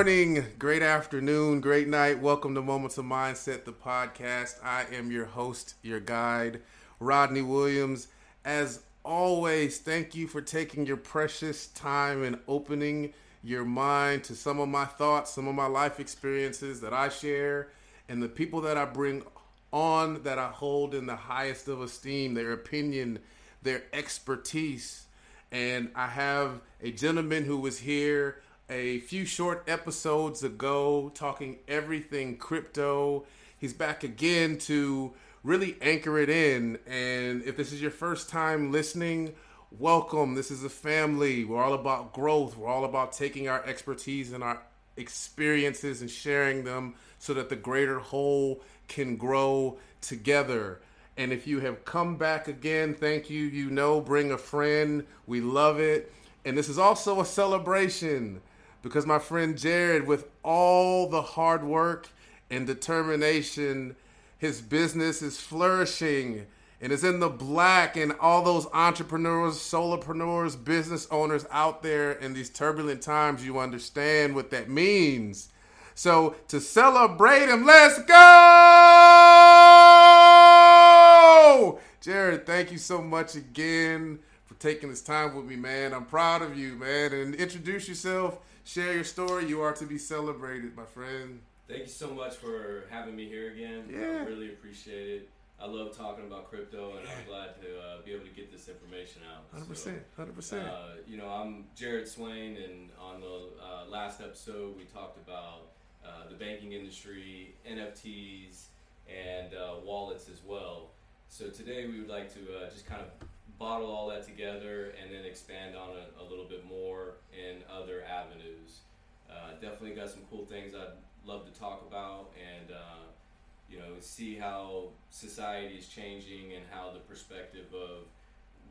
morning, great afternoon, great night. Welcome to Moments of Mindset, the podcast. I am your host, your guide, Rodney Williams. As always, thank you for taking your precious time and opening your mind to some of my thoughts, some of my life experiences that I share, and the people that I bring on that I hold in the highest of esteem, their opinion, their expertise. And I have a gentleman who was here a few short episodes ago talking everything crypto. He's back again to really anchor it in. And if this is your first time listening, welcome. This is a family. We're all about growth. We're all about taking our expertise and our experiences and sharing them so that the greater whole can grow together. And if you have come back again, thank you. You know, bring a friend. We love it. And this is also a celebration because my friend Jared, with all the hard work and determination, his business is flourishing and is in the black. And all those entrepreneurs, solopreneurs, business owners out there in these turbulent times, you understand what that means. So to celebrate him, let's go! Jared, thank you so much again for taking this time with me, man. I'm proud of you, man. And introduce yourself share your story. You are to be celebrated, my friend. Thank you so much for having me here again. Yeah. I really appreciate it. I love talking about crypto, and I'm glad to uh, be able to get this information out. Hundred percent, hundred percent. Uh, You know, I'm Jared Swain, and on the uh, last episode, we talked about uh, the banking industry, NFTs, and uh, wallets as well. So today, we would like to uh, just kind of bottle all that together and then expand on it a little bit more in other avenues. Uh, definitely got some cool things I'd love to talk about and uh, you know see how society is changing and how the perspective of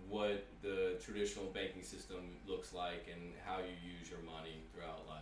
what the traditional banking system looks like and how you use your money throughout life.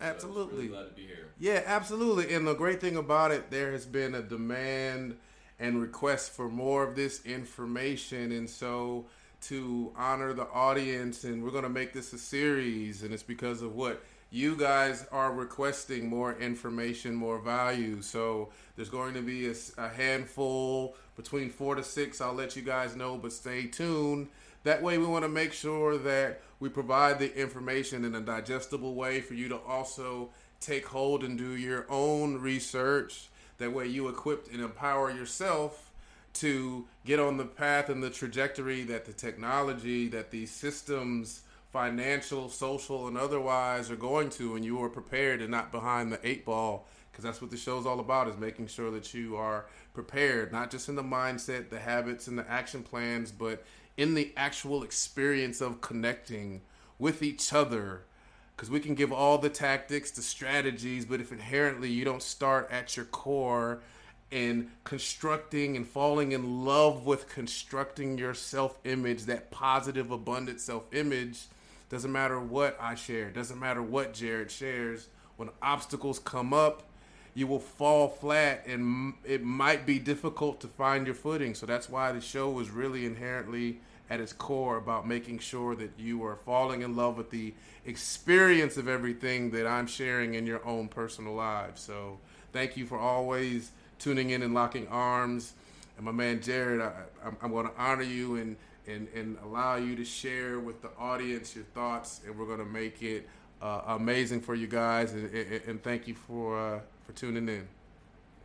So Absolutely. really glad to be here. Yeah, absolutely. And the great thing about it, there has been a demand and request for more of this information. And so, to honor the audience, and we're going to make this a series, and it's because of what you guys are requesting more information, more value. So, there's going to be a handful between four to six. I'll let you guys know, but stay tuned. That way, we want to make sure that we provide the information in a digestible way for you to also take hold and do your own research. That way, you equip and empower yourself to get on the path and the trajectory that the technology, that these systems, financial, social, and otherwise, are going to, and you are prepared and not behind the eight ball. Because that's what the show's all about: is making sure that you are prepared, not just in the mindset, the habits, and the action plans, but in the actual experience of connecting with each other because we can give all the tactics, the strategies, but if inherently you don't start at your core in constructing and falling in love with constructing your self image, that positive, abundant self image, doesn't matter what I share, doesn't matter what Jared shares, when obstacles come up, you will fall flat and it might be difficult to find your footing. So that's why the show is really inherently at its core about making sure that you are falling in love with the experience of everything that I'm sharing in your own personal lives. So thank you for always tuning in and locking arms. And my man Jared, I, I'm, I'm going to honor you and, and, and allow you to share with the audience your thoughts, and we're going to make it uh, amazing for you guys. And, and, and thank you for uh, for tuning in.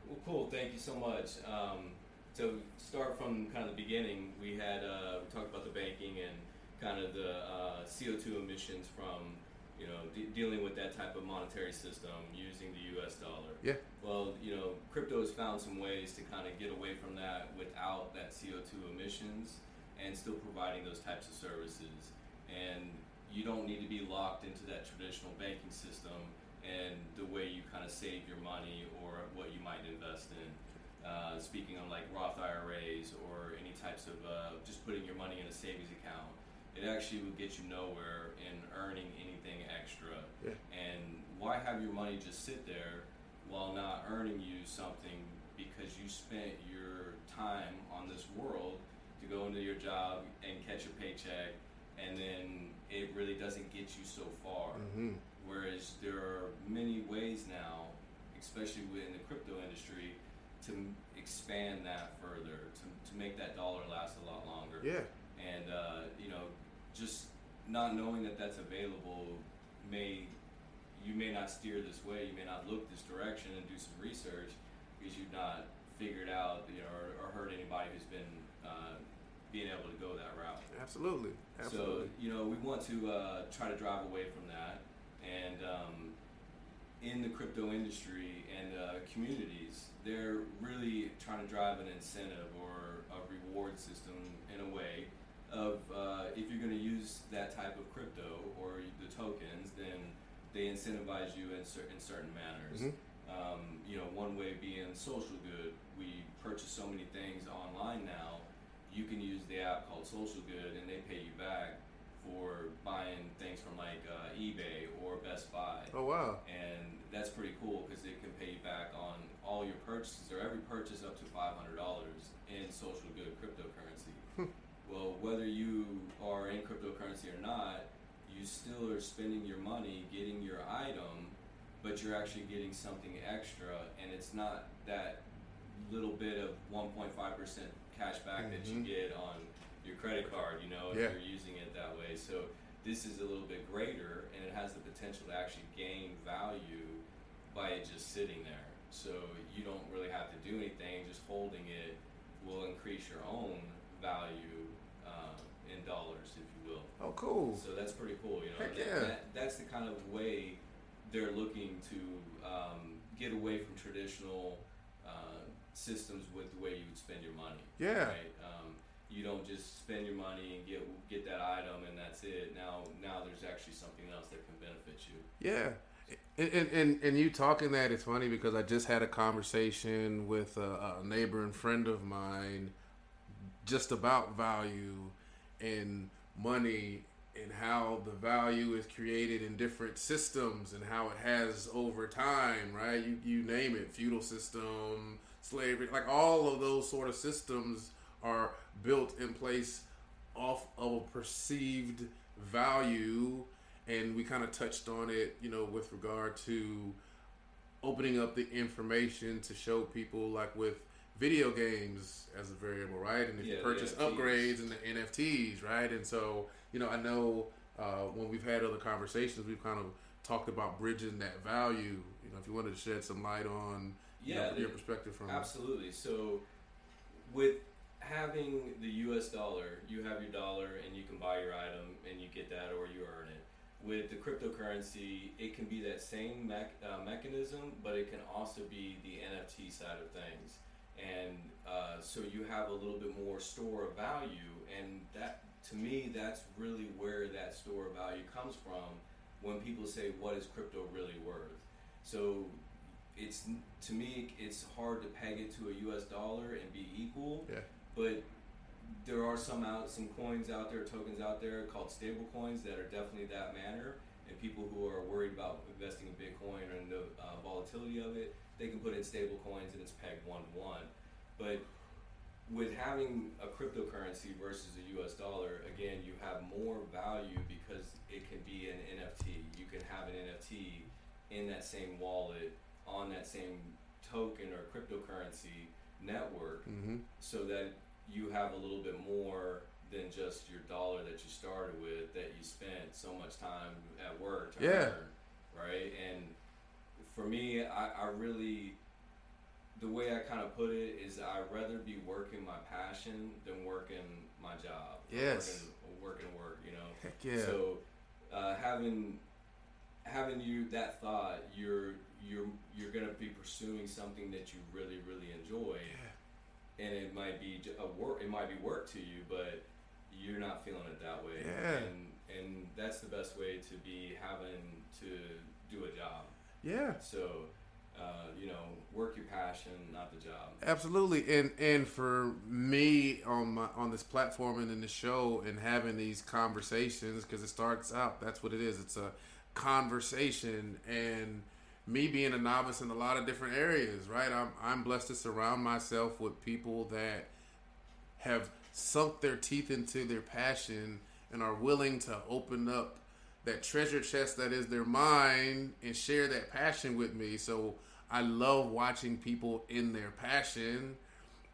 Well, cool. Thank you so much. Um, to start from kind of the beginning, we had uh, we talked about the banking and kind of the uh, CO2 emissions from you know de- dealing with that type of monetary system using the U.S. dollar. Yeah. Well, you know, crypto has found some ways to kind of get away from that without that CO2 emissions and still providing those types of services. And you don't need to be locked into that traditional banking system and the way you kind of save your money or what you might invest in. Uh, speaking on like Roth IRAs or any types of uh, just putting your money in a savings account, it actually will get you nowhere in earning anything extra. Yeah. And why have your money just sit there while not earning you something because you spent your time on this world to go into your job and catch a paycheck and then it really doesn't get you so far. hmm Whereas there are many ways now, especially within the crypto industry, to expand that further, to, to make that dollar last a lot longer. Yeah. And uh, you know, just not knowing that that's available may you may not steer this way, you may not look this direction and do some research because you've not figured out, you know, or, or heard anybody who's been uh, being able to go that route. Absolutely. Absolutely. So you know, we want to uh, try to drive away from that, and um, in the crypto industry and uh, communities, they're really trying to drive an incentive or a reward system in a way of uh, if you're going to use that type of crypto or the tokens, then they incentivize you in, cer- in certain manners. Mhm. Um, you know, one way being social good. We purchase so many things online now. You can use the app called Social Good, and they pay you back for buying things from like uh, eBay or Best Buy oh wow. and that's pretty cool because it can pay you back on all your purchases or every purchase up to five hundred dollars in social good cryptocurrency. well, whether you are in cryptocurrency or not, you still are spending your money getting your item, but you're actually getting something extra, and it's not that little bit of one point five percent cash back that you Mhm. get on your credit card. You know, if Yeah. you're using it that way, so this is a little bit greater and it has the potential to actually gain value by it just sitting there. So you don't really have to do anything, just holding it will increase your own value uh, in dollars, if you will. Oh cool. So that's pretty cool, you know. Heck That- yeah. that, that's the kind of way they're looking to um, get away from traditional uh, systems with the way you would spend your money. Yeah. Right. Um, you don't just spend your money and get get that item and that's it. Now now there's actually something else that can benefit you. Yeah. And, and, and, you talking that, it's funny because I just had a conversation with a, a neighbor and friend of mine just about value and money and how the value is created in different systems and how it has over time, right? You, you name it, feudal system, slavery, like all of those sort of systems are built in place off of a perceived value and we kind of touched on it, you know, with regard to opening up the information to show people, like with video games as a variable, right? And if Yeah, you purchase upgrades and the NFTs, right? And so, you know, I know uh, when we've had other conversations, we've kind of talked about bridging that value. You know, if you wanted to shed some light on you Yeah, know, the- your perspective from Absolutely. So, with having the U.S. dollar, you have your dollar and you can buy your item and you get that or you earn it. With the cryptocurrency, it can be that same mech, uh, mechanism, but it can also be the NFT side of things. And uh, so you have a little bit more store of value, and that to me, that's really where that store of value comes from when people say, "What is crypto really worth?" So it's to me it's hard to peg it to a US dollar and be equal. Yeah. But there are some out some coins out there, tokens out there called stable coins that are definitely that manner. And people who are worried about investing in Bitcoin and the uh, volatility of it, they can put in stable coins and it's pegged one to one. But with having a cryptocurrency versus a US dollar, again, you have more value because it can be an NFT. You can have an NFT in that same wallet on that same token or cryptocurrency network hmm so that you have a little bit more than just your dollar that you started with that you spent so much time at work Yeah. earn, right? And for me, I, I really, the way I kind of put it is I'd rather be working my passion than working my job. Yes. Working, working work, you know? Heck yeah. So uh, having having you that thought, you're you're you're gonna be pursuing something that you really really enjoy, and it might be a work. It might be work to you, but you're not feeling it that way. Yeah. And and that's the best way to be having to do a job. yeah. So. Uh, you know, work your passion, not the job. Absolutely, and and for me on my on this platform and in the show and having these conversations because it starts out that's what it is. It's a conversation, and me being a novice in a lot of different areas, right? I'm I'm blessed to surround myself with people that have sunk their teeth into their passion and are willing to open up that treasure chest that is their mind and share that passion with me. So I love watching people in their passion.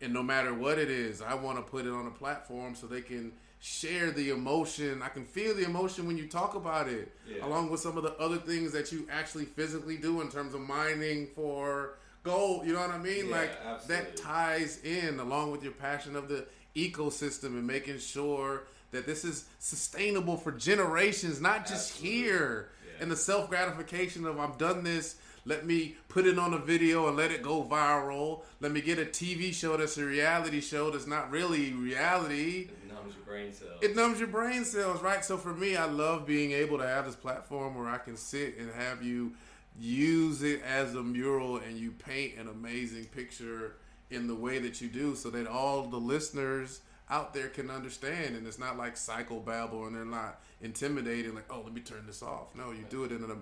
And no matter what it is, I want to put it on a platform so they can share the emotion. I can feel the emotion when you talk about it, yeah. along with some of the other things that you actually physically do in terms of mining for gold. You know what I mean? Yeah, like absolutely. that ties in along with your passion of the ecosystem and making sure that this is sustainable for generations, not just Absolutely. here. Yeah. And the self gratification of I've done this. Let me put it on a video and let it go viral. Let me get a TV show that's a reality show that's not really reality. It numbs your brain cells. It numbs your brain cells, right? So for me, I love being able to have this platform where I can sit and have you use it as a mural and you paint an amazing picture in the way that you do so that all the listeners out there can understand and it's not like psychobabble and they're not intimidating like oh let me turn this off no you do it in a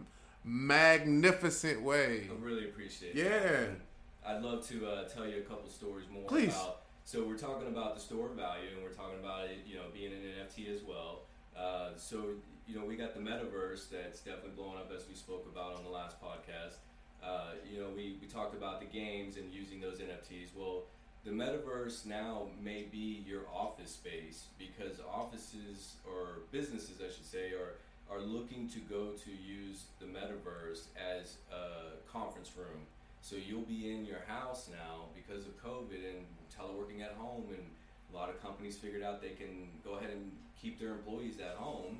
magnificent way I really appreciate it. Yeah. that. And I'd love to uh, tell you a couple stories more Please. about. So we're talking about the store value, and we're talking about it, you know, being an NFT as well. Uh, so you know, we got the metaverse that's definitely blowing up as we spoke about on the last podcast. Uh, you know, we, we talked about the games and using those NFTs. Well, the metaverse now may be your office space because offices or businesses, I should say, are are looking to go to use the metaverse as a conference room. So you'll be in your house now because of COVID and teleworking at home, and a lot of companies figured out they can go ahead and keep their employees at home,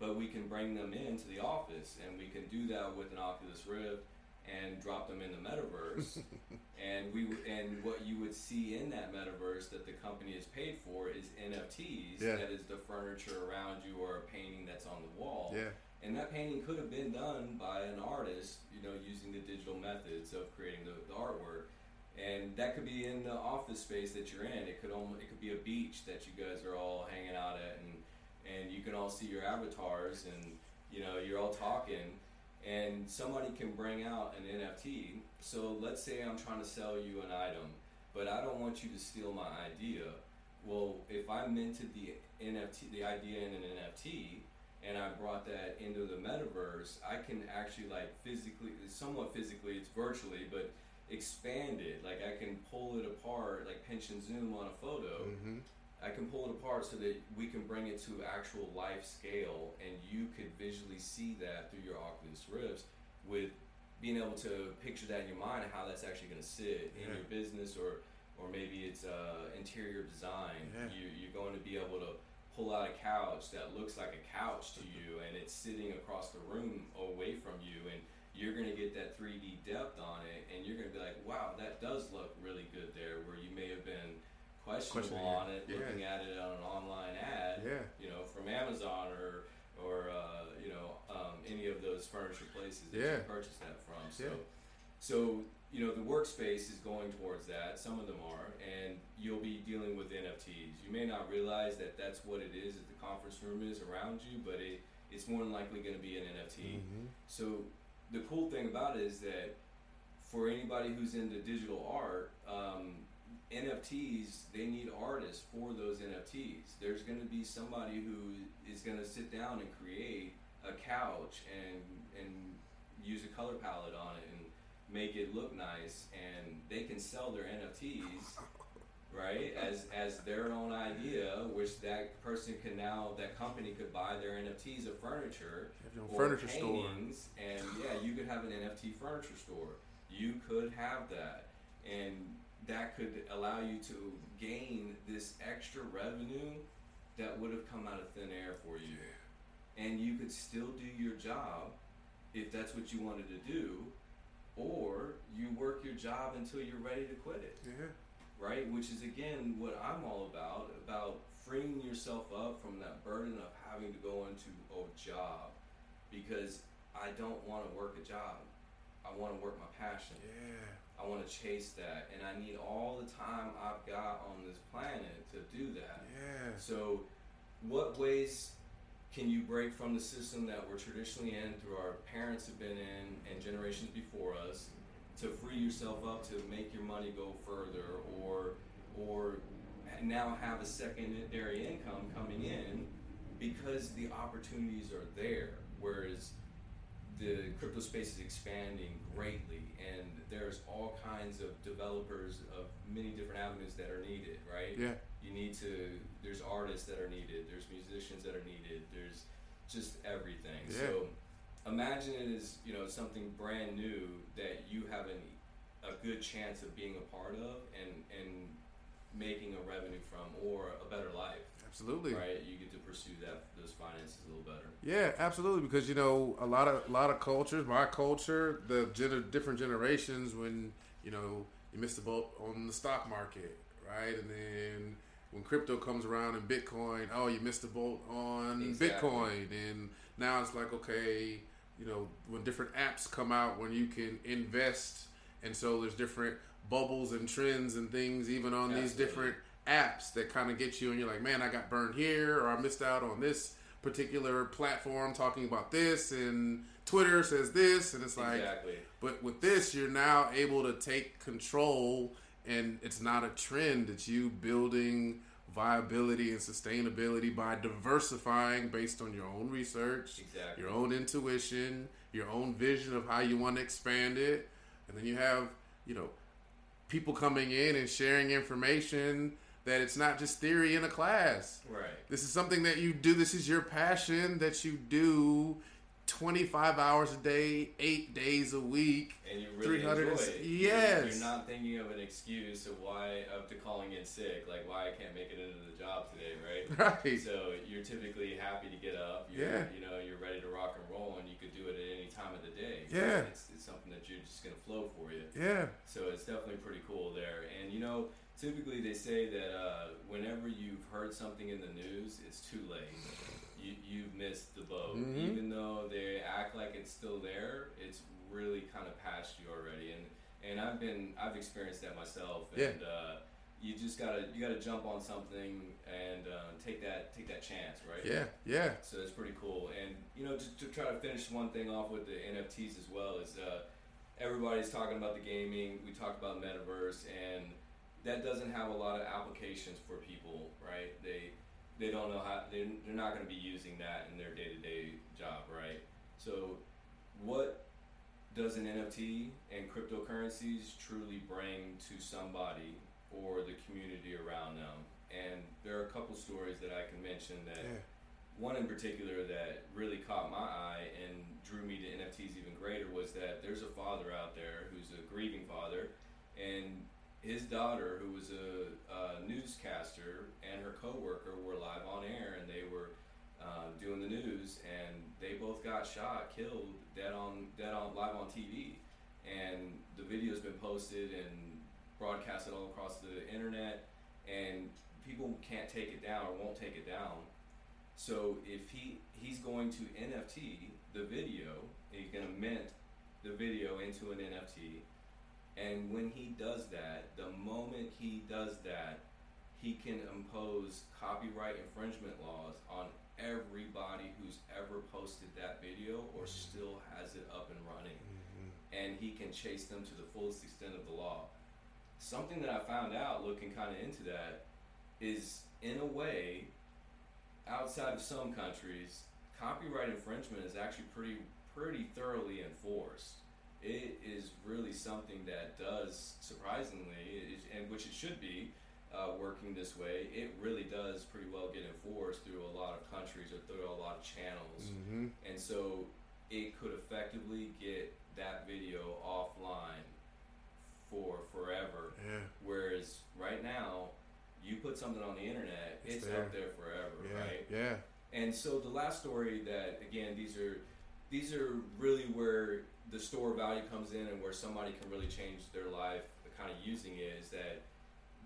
but we can bring them into the office, and we can do that with an Oculus Rift and drop them in the metaverse. and we w- and what you would see in that metaverse that the company is paid for is NFTs. Yeah. That is the furniture around you or a painting that's on the wall. yeah And that painting could have been done by an artist, you know, using the digital methods of creating the, the artwork. And that could be in the office space that you're in. It could almost, it could be a beach that you guys are all hanging out at, and and you can all see your avatars, and you know you're all talking, and somebody can bring out an NFT. So let's say I'm trying to sell you an item, but I don't want you to steal my idea. Well, if I minted the NFT, the idea in an NFT, and I brought that into the metaverse, I can actually like physically, somewhat physically, it's virtually, but expand it. Like I can pull it apart, like pinch and zoom on a photo. hmm I can pull it apart so that we can bring it to actual life scale, and you could visually see that through your Oculus Rifts with being able to picture that in your mind and how that's actually going to sit in Yeah. your business or or maybe it's uh, interior design. Yeah. You, you're going to be able to pull out a couch that looks like a couch to you, and it's sitting across the room away from you, and you're going to get that 3D depth on it, and you're going to be like, wow, that does look really good there, where you may have been questionable Questioning it. on it, Yeah. looking at it on an online ad, yeah you know, from Amazon or or uh, you know um, any of those furniture places that Yeah. you purchase that from. So, Yeah. so you know the workspace is going towards that. Some of them are, and you'll be dealing with NFTs. You may not realize that that's what it is that the conference room is around you, but it it's more than likely going to be an NFT. hmm So the cool thing about it is that for anybody who's into digital art, um, NFTs they need artists for those NFTs. There's going to be somebody who is going to sit down and create a couch and and use a color palette on it and make it look nice, and they can sell their NFTs right as as their own idea which that person can now that company could buy their nfts of furniture Have your own or furniture store paintings, and yeah, you could have an NFT furniture store. You could have that, and that could allow you to gain this extra revenue that would have come out of thin air for you, and you could still do your job if that's what you wanted to do, or you work your job until you're ready to quit it yeah right? Which is again what I'm all about about freeing yourself up from that burden of having to go into a job because I don't want to work a job. I want to work my passion. yeah I want to chase that, and I need all the time I've got on this planet to do that. yeah So, what ways can you break from the system that we're traditionally in, through our parents have been in, and generations before us, to free yourself up to make your money go further, or or now have a secondary income coming in because the opportunities are there. whereas the crypto space is expanding greatly, and there's all kinds of developers of many different avenues that are needed, right? Yeah. You need to. There's artists that are needed. There's musicians that are needed. There's just everything. Yeah. So imagine it is, you know something brand new that you have an, a good chance of being a part of and and making a revenue from or a better life. Absolutely. Right, you get to pursue that those finances a little better. Yeah, absolutely. Because you know, a lot of a lot of cultures, my culture, the gener- different generations, when you know you missed the boat on the stock market, right? And then when crypto comes around and Bitcoin, oh, you missed the boat on Exactly. Bitcoin, and now it's like okay, you know, when different apps come out when you can invest, and so there's different bubbles and trends and things even on these different apps that kind of get you and you're like man i got burned here or i missed out on this particular platform talking about this and twitter says this and it's like exactly. but with this you're now able to take control and it's not a trend it's you building viability and sustainability by diversifying based on your own research Exactly. your own intuition your own vision of how you want to expand it and then you have you know people coming in and sharing information that it's not just theory in a class. Right. This is something that you do. This is your passion that you do 25 hours a day, eight days a week. And you really 300 enjoy it. Yes. You're not thinking of an excuse of why of to calling in sick, like why I can't make it into the job today, right? Right. So you're typically happy to get up. You're, Yeah. You know, you're ready to rock and roll, and you could do it at any time of the day. Yeah. It's, it's something that you're just gonna flow for you. Yeah. So it's definitely pretty cool there. And you know, typically they say that uh, whenever you've heard something in the news, it's too late. You, you've missed the boat. Mhm. Even though they act like it's still there, it's really kind of past you already. And and I've been I've experienced that myself. Yeah. Uh, you just gotta you gotta jump on something and uh, take that take that chance, right? Yeah. Yeah. So it's pretty cool. And you know, just to try to finish one thing off with the NFTs as well is uh, everybody's talking about the gaming. We talked about metaverse, and that doesn't have a lot of applications for people, right? They they don't know how they they're not going to be using that in their day to day job, right? So what does an NFT and cryptocurrencies truly bring to somebody or the community around them? And there are a couple stories that I can mention that Yeah. one in particular that really caught my eye and drew me to NFTs even greater was that there's a father out there who's a grieving father, and his daughter, who was a, a newscaster, and her coworker were live on air, and they were uh, doing the news, and they both got shot, killed, dead on dead on live on TV, and the video's been posted and broadcasted all across the internet, and people can't take it down or won't take it down. So if he he's going to NFT the video, he's going to mint the video into an NFT, and when he does that, the moment he does that, he can impose copyright infringement laws on everybody who's ever posted that video or mm-hmm. still has it up and running, mm-hmm. and he can chase them to the fullest extent of the law. Something that I found out looking kind of into that is, in a way, outside of some countries, copyright infringement is actually pretty pretty thoroughly enforced. It is really something that does surprisingly, and which it should be, uh, working this way. It really does pretty well get enforced through a lot of countries or through a lot of channels, Mm-hmm. and so it could effectively get that video offline for forever. Yeah. Whereas right now, you put something on the internet, It's it's, there. up there forever, Yeah. right? Yeah. And so the last story that again these are these are really where the store value comes in and where somebody can really change their life kind of using it is that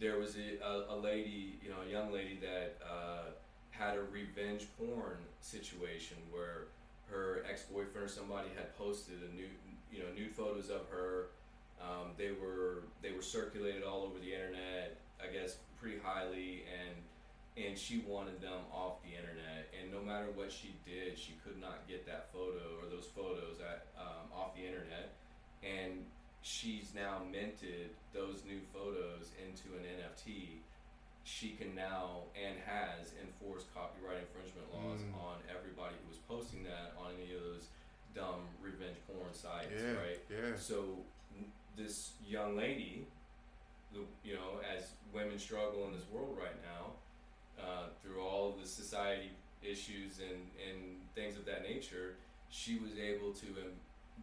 there was a, a, a lady, you know, a young lady that uh, had a revenge porn situation where her ex-boyfriend or somebody had posted a nude, you know, nude photos of her. Um, they were they were circulated all over the internet, I guess, pretty highly, and and she wanted them off the internet. And no matter what she did, she could not get that photo or those photos at, um, off the internet. And she's now minted those new photos into an NFT, she can now and has enforced copyright infringement laws Mm. on everybody who was posting that on any of those dumb revenge porn sites, Yeah, right? yeah. So this young lady, the, you know, as women struggle in this world right now, uh, through all the society issues and, and things of that nature, she was able to um,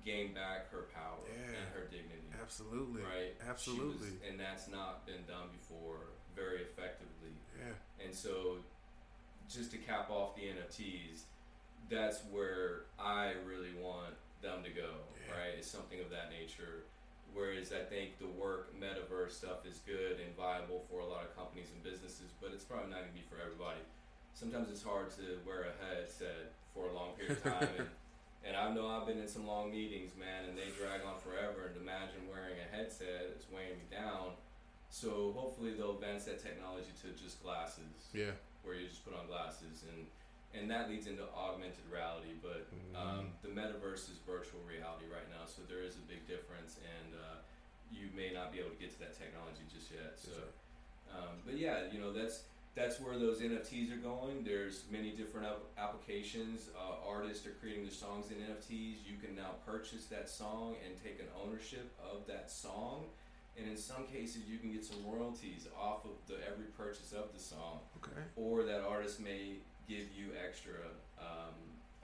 gain back her power Yeah. and her dignity. Absolutely. Right. She was- Absolutely. and that's not been done before very effectively. Yeah. And so, just to cap off the NFTs, that's where I really want them to go. Yeah. Right, is something of that nature. Whereas I think the work metaverse stuff is good and viable for a lot of companies and businesses, but it's probably not going to be for everybody. Sometimes it's hard to wear a headset for a long period of time, and, and I know I've been in some long meetings, man, and they drag on forever. And imagine wearing a headset, it's weighing me down. So hopefully they'll advance that technology to just glasses Yeah. where you just put on glasses and and that leads into augmented reality but um, the metaverse is virtual reality right now so there is a big difference and uh, you may not be able to get to that technology just yet so um, but yeah you know that's that's where those nfts are going. There's many different ap- applications uh, artists are creating their songs in nfts you can now purchase that song and take an ownership of that song and in some cases you can get some royalties off of the every purchase of the song. Okay. or that artist may give you extra um,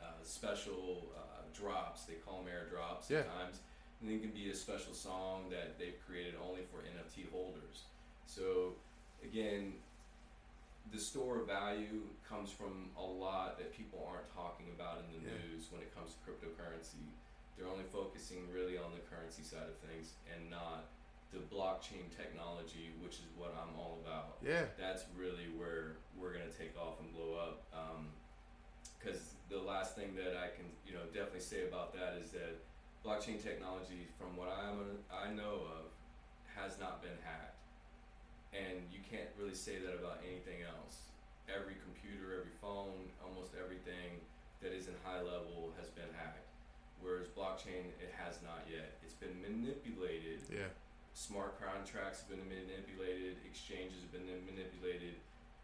uh, special uh, drops. They call them airdrops Yeah. sometimes. And it can be a special song that they've created only for NFT holders. So, again, the store of value comes from a lot that people aren't talking about in the Yeah. news when it comes to cryptocurrency. They're only focusing really on the currency side of things and not the blockchain technology, which is what I'm all about Yeah. that's really where we're gonna take off and blow up. Um, because the last thing that I can, you know, definitely say about that is that blockchain technology, from what I'm I know of, has not been hacked, and you can't really say that about anything else. Every computer, every phone, almost everything that is in high level has been hacked. Whereas blockchain, it has not yet. It's been manipulated Yeah. Smart contracts have been manipulated, exchanges have been manipulated,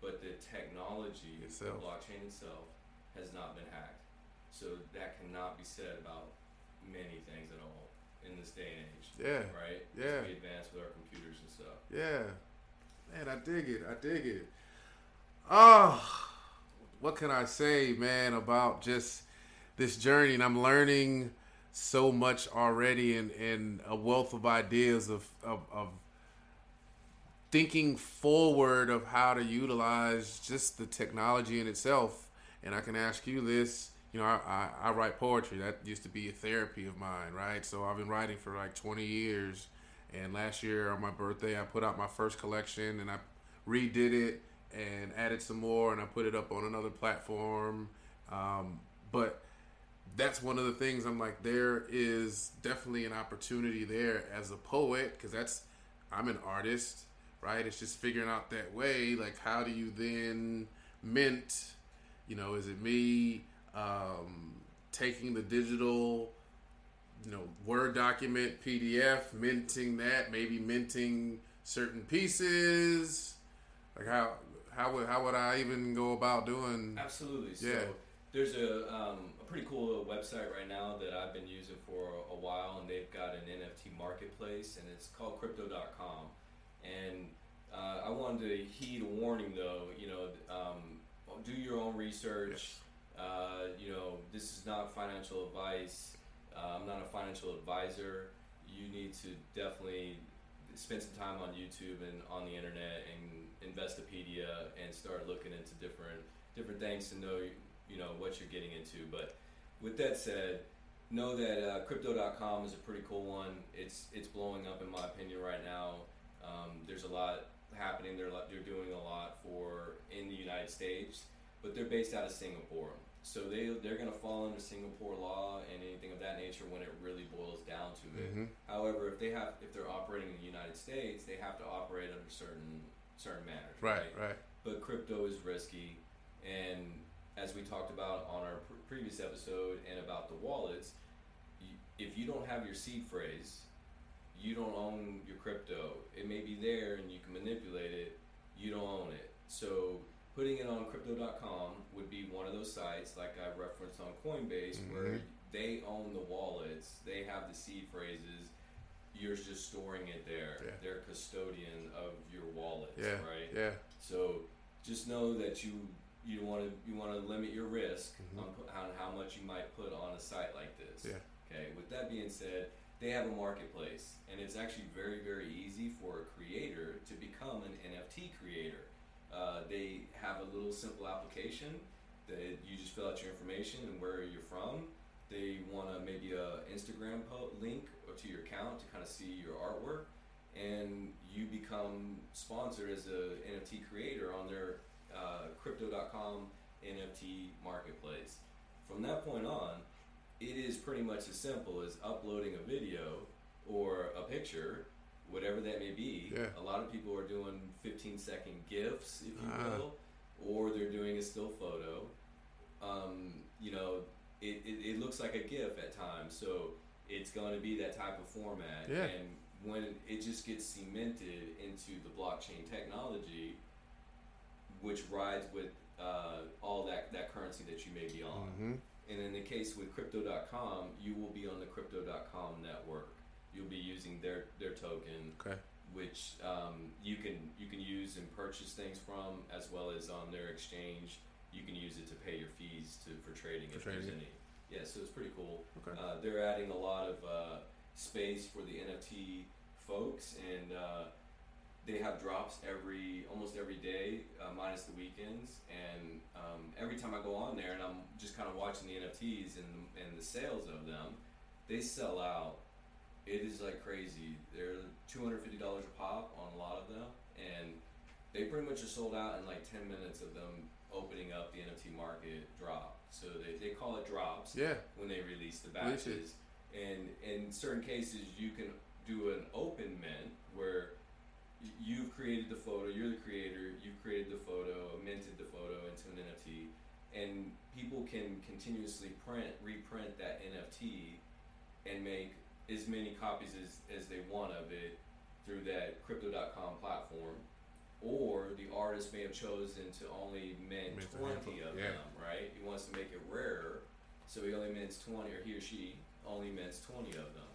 but the technology, Itself. the blockchain itself, has not been hacked. So that cannot be said about many things at all in this day and age, Yeah. right? Yeah. As we advance with our computers and stuff. Yeah. Man, I dig it. I dig it. Oh, what can I say, man, about just this journey? And I'm learning so much already and, and a wealth of ideas of, of, of thinking forward of how to utilize just the technology in itself. And I can ask you this. You know, I, I, I write poetry. That used to be a therapy of mine, right? So I've been writing for like 20 years. And last year on my birthday, I put out my first collection and I redid it and added some more and I put it up on another platform. Um, but that's one of the things I'm like, there is definitely an opportunity there as a poet because that's, I'm an artist, right? It's just figuring out that way. Like, how do you then mint? You know, is it me um, taking the digital, you know, Word document, PDF, minting that, maybe minting certain pieces? Like, how how would how would I even go about doing? Absolutely. So Yeah. There's a, um, a pretty cool website right now that I've been using for a while, and they've got an NFT marketplace, and it's called Crypto.com. And uh, I wanted to heed a warning, though. You know, um, do your own research. Uh, you know, this is not financial advice. Uh, I'm not a financial advisor. You need to definitely spend some time on YouTube and on the internet and Investopedia and start looking into different different things to know you know what you're getting into. But with that said, know that uh, Crypto.com is a pretty cool one. It's it's blowing up in my opinion right now. Um, there's a lot happening. They're they're doing a lot for in the United States, but they're based out of Singapore. So they they're gonna fall under Singapore law and anything of that nature when it really boils down to it. Mhm. However, if they have if they're operating in the United States, they have to operate under certain certain manners. Right, right. But crypto is risky, and as we talked about on our pr- previous episode and about the wallets, you, if you don't have your seed phrase, you don't own your crypto. It may be there and you can manipulate it. you don't own it. So putting it on crypto.com would be one of those sites like I referenced on Coinbase Mhm. where they own the wallets, they have the seed phrases, you're just storing it there. Yeah. They're custodian of your wallets, Yeah. right? Yeah. So just know that you you want to you want to limit your risk Mhm. on, on how much you might put on a site like this. Yeah. Okay. With that being said, they have a marketplace, and it's actually very very easy for a creator to become an NFT creator. Uh, they have a little simple application that you just fill out your information and where you're from. They want to maybe a Instagram po- link or to your account to kind of see your artwork, and you become sponsored as a NFT creator on their uh, Crypto.com NFT marketplace. From that point on, it is pretty much as simple as uploading a video or a picture, whatever that may be. Yeah. A lot of people are doing 15 second GIFs, if you Ah. will, or they're doing a still photo. Um, you know, it, it, it looks like a GIF at times, so it's going to be that type of format. Yeah. And when it just gets cemented into the blockchain technology, which rides with uh, all that, that currency that you may be on. hmm And in the case with crypto.com, you will be on the crypto.com network. You'll be using their, their token, Okay. which um, you can you can use and purchase things from, as well as on their exchange. You can use it to pay your fees to for trading For if there's any. Yeah, so it's pretty cool. Okay. Uh, they're adding a lot of uh, space for the NFT folks, and uh, they have drops every almost every day, uh, minus the weekends. And um, every time I go on there, and I'm just kind of watching the NFTs and and the sales of them, they sell out. It is like crazy. They're two hundred fifty dollars a pop on a lot of them, and they pretty much are sold out in like ten minutes of them opening up the NFT market drop. So they, they call it drops Yeah. when they release the batches. And in certain cases, you can do an open mint where you've created the photo, you're the creator, you've created the photo, minted the photo into an NFT, and people can continuously print, reprint that NFT and make as many copies as, as they want of it through that crypto.com platform. Or the artist may have chosen to only mint Mint 20 of yeah. them, right? He wants to make it rarer, so he only mints 20, or he or she only mints 20 of them,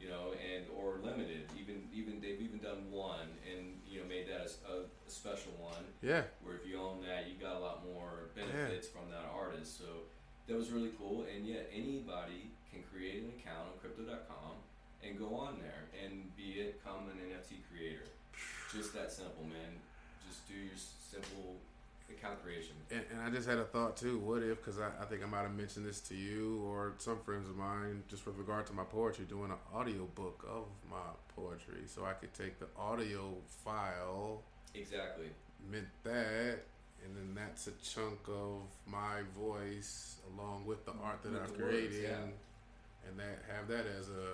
you know, and or limited. Even even they've even done one and you know made that a special one Yeah. where if you own that, you got a lot more benefits from that artist. So that was really cool. And yet, anybody can create an account on Crypto.com and go on there and be it become an NFT creator. Just that simple, man. Just do your simple creation. And, and I just had a thought too. What if? Because I, I think I might have mentioned this to you or some friends of mine, just with regard to my poetry, doing an audio book of my poetry, so I could take the audio file, Exactly. mint that, and then that's a chunk of my voice along with the art that With I've the words, created, yeah. and that have that as a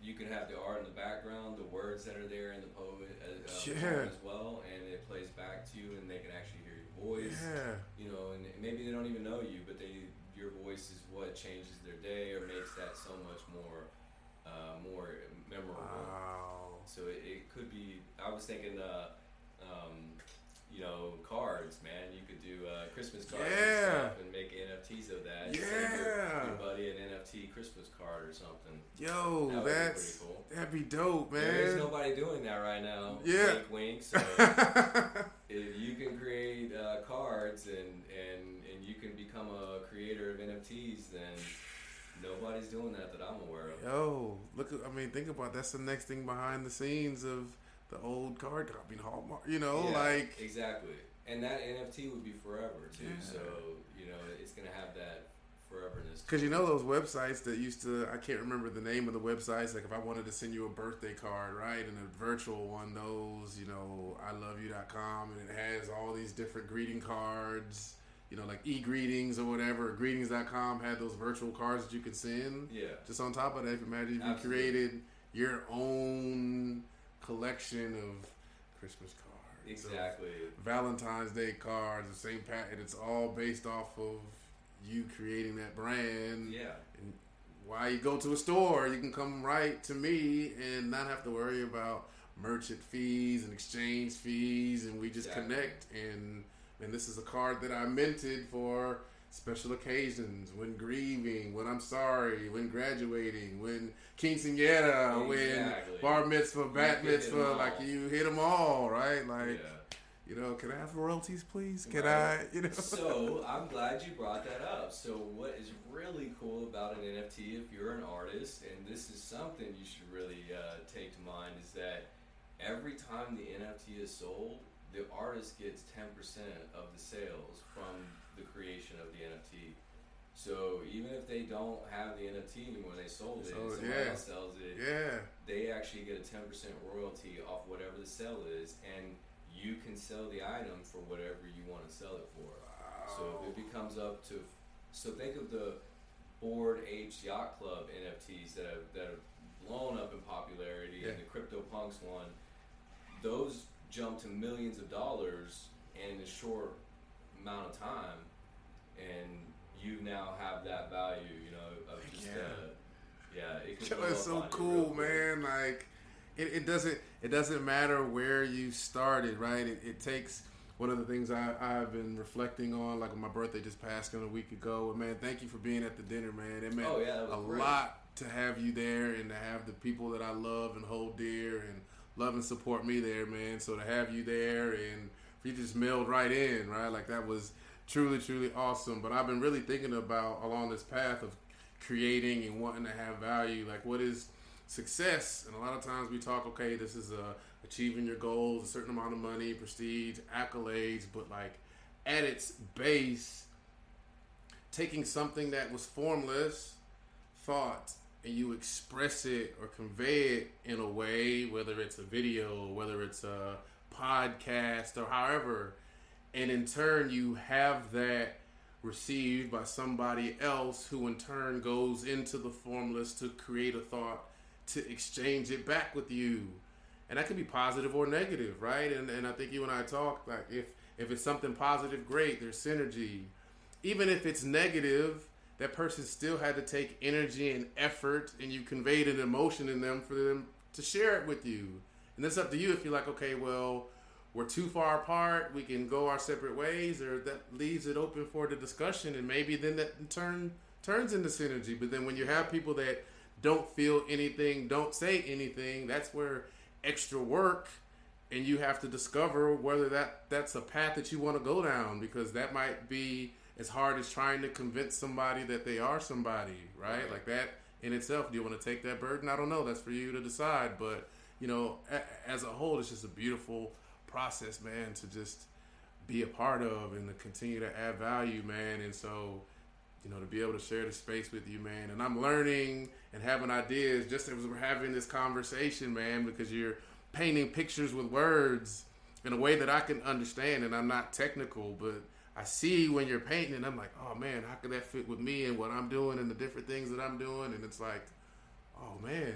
You can have the art in the background, the words that are there in the poet uh, uh, Yeah. poem as well, and it plays back to you, and they can actually hear your voice. yeah. you know, and maybe they don't even know you, but they your voice is what changes their day or makes that so much more uh, more memorable. Wow. So it, it could be. I was thinking, uh, um, you know, cards, man. You could do uh, Christmas cards Yeah. and stuff and make NFTs of that. Send your, Yeah. your buddy an NFT Christmas card or something. Yo, That that's cool. that'd be dope, man. There is nobody doing that right now. Yeah. Wink, wink. So if you can create uh, cards and, and, and you can become a creator of NFTs, then nobody's doing that that I'm aware of. Yo, look! I mean, think about that's the next thing behind the scenes of the old card copying Hallmark. You know, Yeah, like exactly, and that NFT would be forever too. Yeah. So you know, it's gonna have that foreverness. because you know those websites that used to. I can't remember the name of the websites. Like if I wanted to send you a birthday card, right, and a virtual one, those you know, I love you.com, and it has all these different greeting cards. You know, like e-greetings or whatever. Greetings.com had those virtual cards that you could send. Yeah, Just on top of that, imagine if you Absolutely. created your own collection of Christmas cards, exactly. Valentine's Day cards, the same pattern. It's all based off of you creating that brand. Yeah, Why you go to a store, you can come right to me and not have to worry about merchant fees and exchange fees, and we just Exactly. connect. And and this is a card that I minted for special occasions, when grieving, when I'm sorry, when graduating, when quinceanera, when bar mitzvah, bat mitzvah, like you hit them all, right? Like yeah. you know, can I have royalties, please? Can Right. I? You know. so I'm glad you brought that up. So what is really cool about an NFT, if you're an artist, and this is something you should really uh, take to mind, is that every time the NFT is sold, the artist gets 10% of the sales from the creation of the NFT. So even if they don't have the NFT anymore, they sold it, it, somebody yeah. else sells it, yeah. they actually get a 10% royalty off whatever the sale is, and you can sell the item for whatever you want to sell it for. So if it becomes up to, so think of the Bored Ape Yacht Club NFTs that have that have blown up in popularity, Yeah. and the CryptoPunks one, those jump to millions of dollars in a short amount of time, and you now have that value, you know, of just Yeah. uh, yeah, it could Yo, it's so on you cool, real quick. man. Like it, it doesn't it doesn't matter where you started, right? It, it takes one of the things I, I've been reflecting on, like my birthday just passed on a week ago. And man, thank you for being at the dinner, man. It meant Oh, yeah, that a great. lot to have you there and to have the people that I love and hold dear and love and support me there, man. So to have you there and you just meld right in, right? Like that was truly, truly awesome. But I've been really thinking about along this path of creating and wanting to have value. Like, what is success? And a lot of times we talk, okay, this is uh, achieving your goals, a certain amount of money, prestige, accolades, but like at its base, taking something that was formless, thought, and you express it or convey it in a way, whether it's a video, whether it's a podcast, or however, and in turn you have that received by somebody else who in turn goes into the formless to create a thought to exchange it back with you. And that could be positive or negative right? And, and i think you and i talked like if if it's something positive great there's synergy. Even if it's negative that person still had to take energy and effort and you conveyed an emotion in them for them to share it with you and it's up to you if you're like okay well we're too far apart we can go our separate ways or that leaves it open for the discussion and maybe then that turn turns into synergy. But then when you have people that don't feel anything don't say anything that's where extra work and you have to discover whether that that's a path that you want to go down because that might be as hard as trying to convince somebody that they are somebody right, Right. like that in itself do you want to take that burden? I don't know that's for you to decide but you know a, as a whole it's just a beautiful process man to just be a part of and to continue to add value man and so you know, to be able to share the space with you, man. And I'm learning and having ideas just as we're having this conversation, man, because you're painting pictures with words in a way that I can understand. And I'm not technical, but I see when you're painting, and I'm like, oh man, how could that fit with me and what I'm doing and the different things that I'm doing? And it's like, oh man,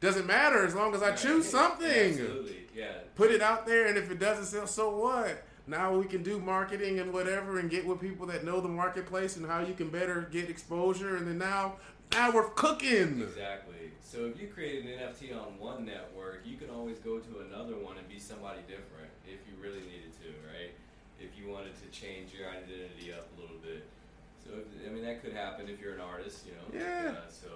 doesn't matter as long as I choose something Absolutely, yeah. put it out there and if it doesn't sell so what now we can do marketing and whatever and get with people that know the marketplace and how you can better get exposure and then now now we're cooking Exactly. So if you create an NFT on one network, you can always go to another one and be somebody different if you really needed to, right? If you wanted to change your identity up a little bit. So if, I mean that could happen if you're an artist, you know. Yeah. Uh, so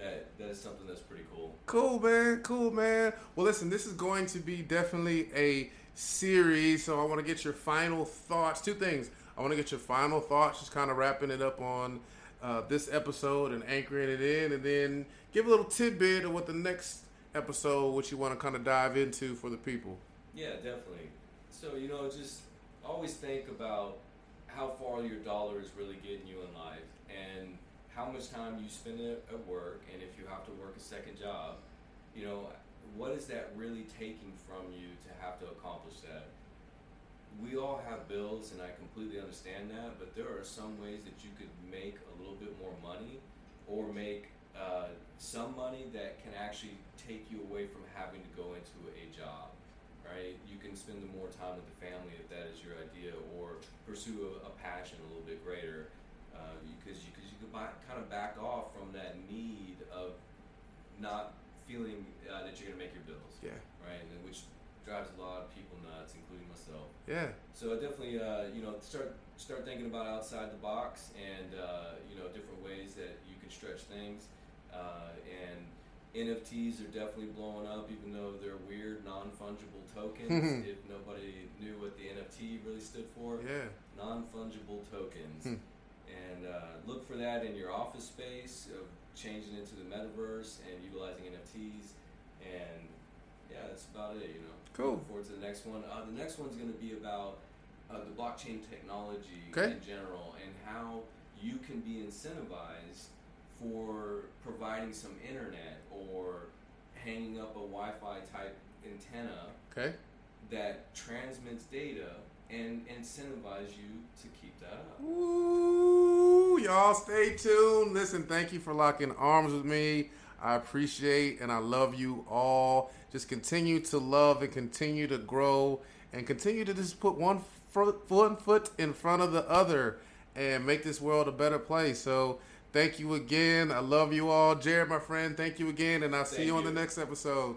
that that is something that's pretty cool. cool man. Cool man. Well listen this is going to be definitely a series so i want to get your final thoughts. Two things. I want to get your final thoughts just kind of wrapping it up on uh, this episode and anchoring it in and then give a little tidbit of what the next episode what you want to kind of dive into for the people. Yeah, definitely. So you know, just always think about how far your dollar is really getting you in life, and how much time you spend at work, and if you have to work a second job, you know, what is that really taking from you to have to accomplish that? We all have bills, and I completely understand that, but there are some ways that you could make a little bit more money, or make uh, some money that can actually take you away from having to go into a job right? You can spend more time with the family if that is your idea, or pursue a, a passion a little bit greater, because you because you can buy, kind of back off from that need of not feeling uh, that you're gonna make your bills. Yeah. Right, and which drives a lot of people nuts, including myself. Yeah. So definitely, uh, you know, start start thinking about outside the box and uh, you know different ways that you can stretch things. Uh, and NFTs are definitely blowing up, even though they're weird, non fungible tokens. if nobody knew what the NFT really stood for, Yeah. non fungible tokens. And uh, look for that in your office space, of changing into the metaverse and utilizing NFTs. And yeah, that's about it. You know. Cool. Looking forward to the next one. Uh, the next one's going to be about uh, the blockchain technology Okay. in general and how you can be incentivized for providing some internet or hanging up a Wi-Fi type antenna Okay. that transmits data and incentivize you to keep that up. Ooh, y'all stay tuned. Listen, thank you for locking arms with me. I appreciate and I love you all. Just continue to love and continue to grow and continue to just put one foot, one foot in front of the other and make this world a better place. So, thank you again. I love you all. Jared, my friend, thank you again. And I'll see Thank you on you. the next episode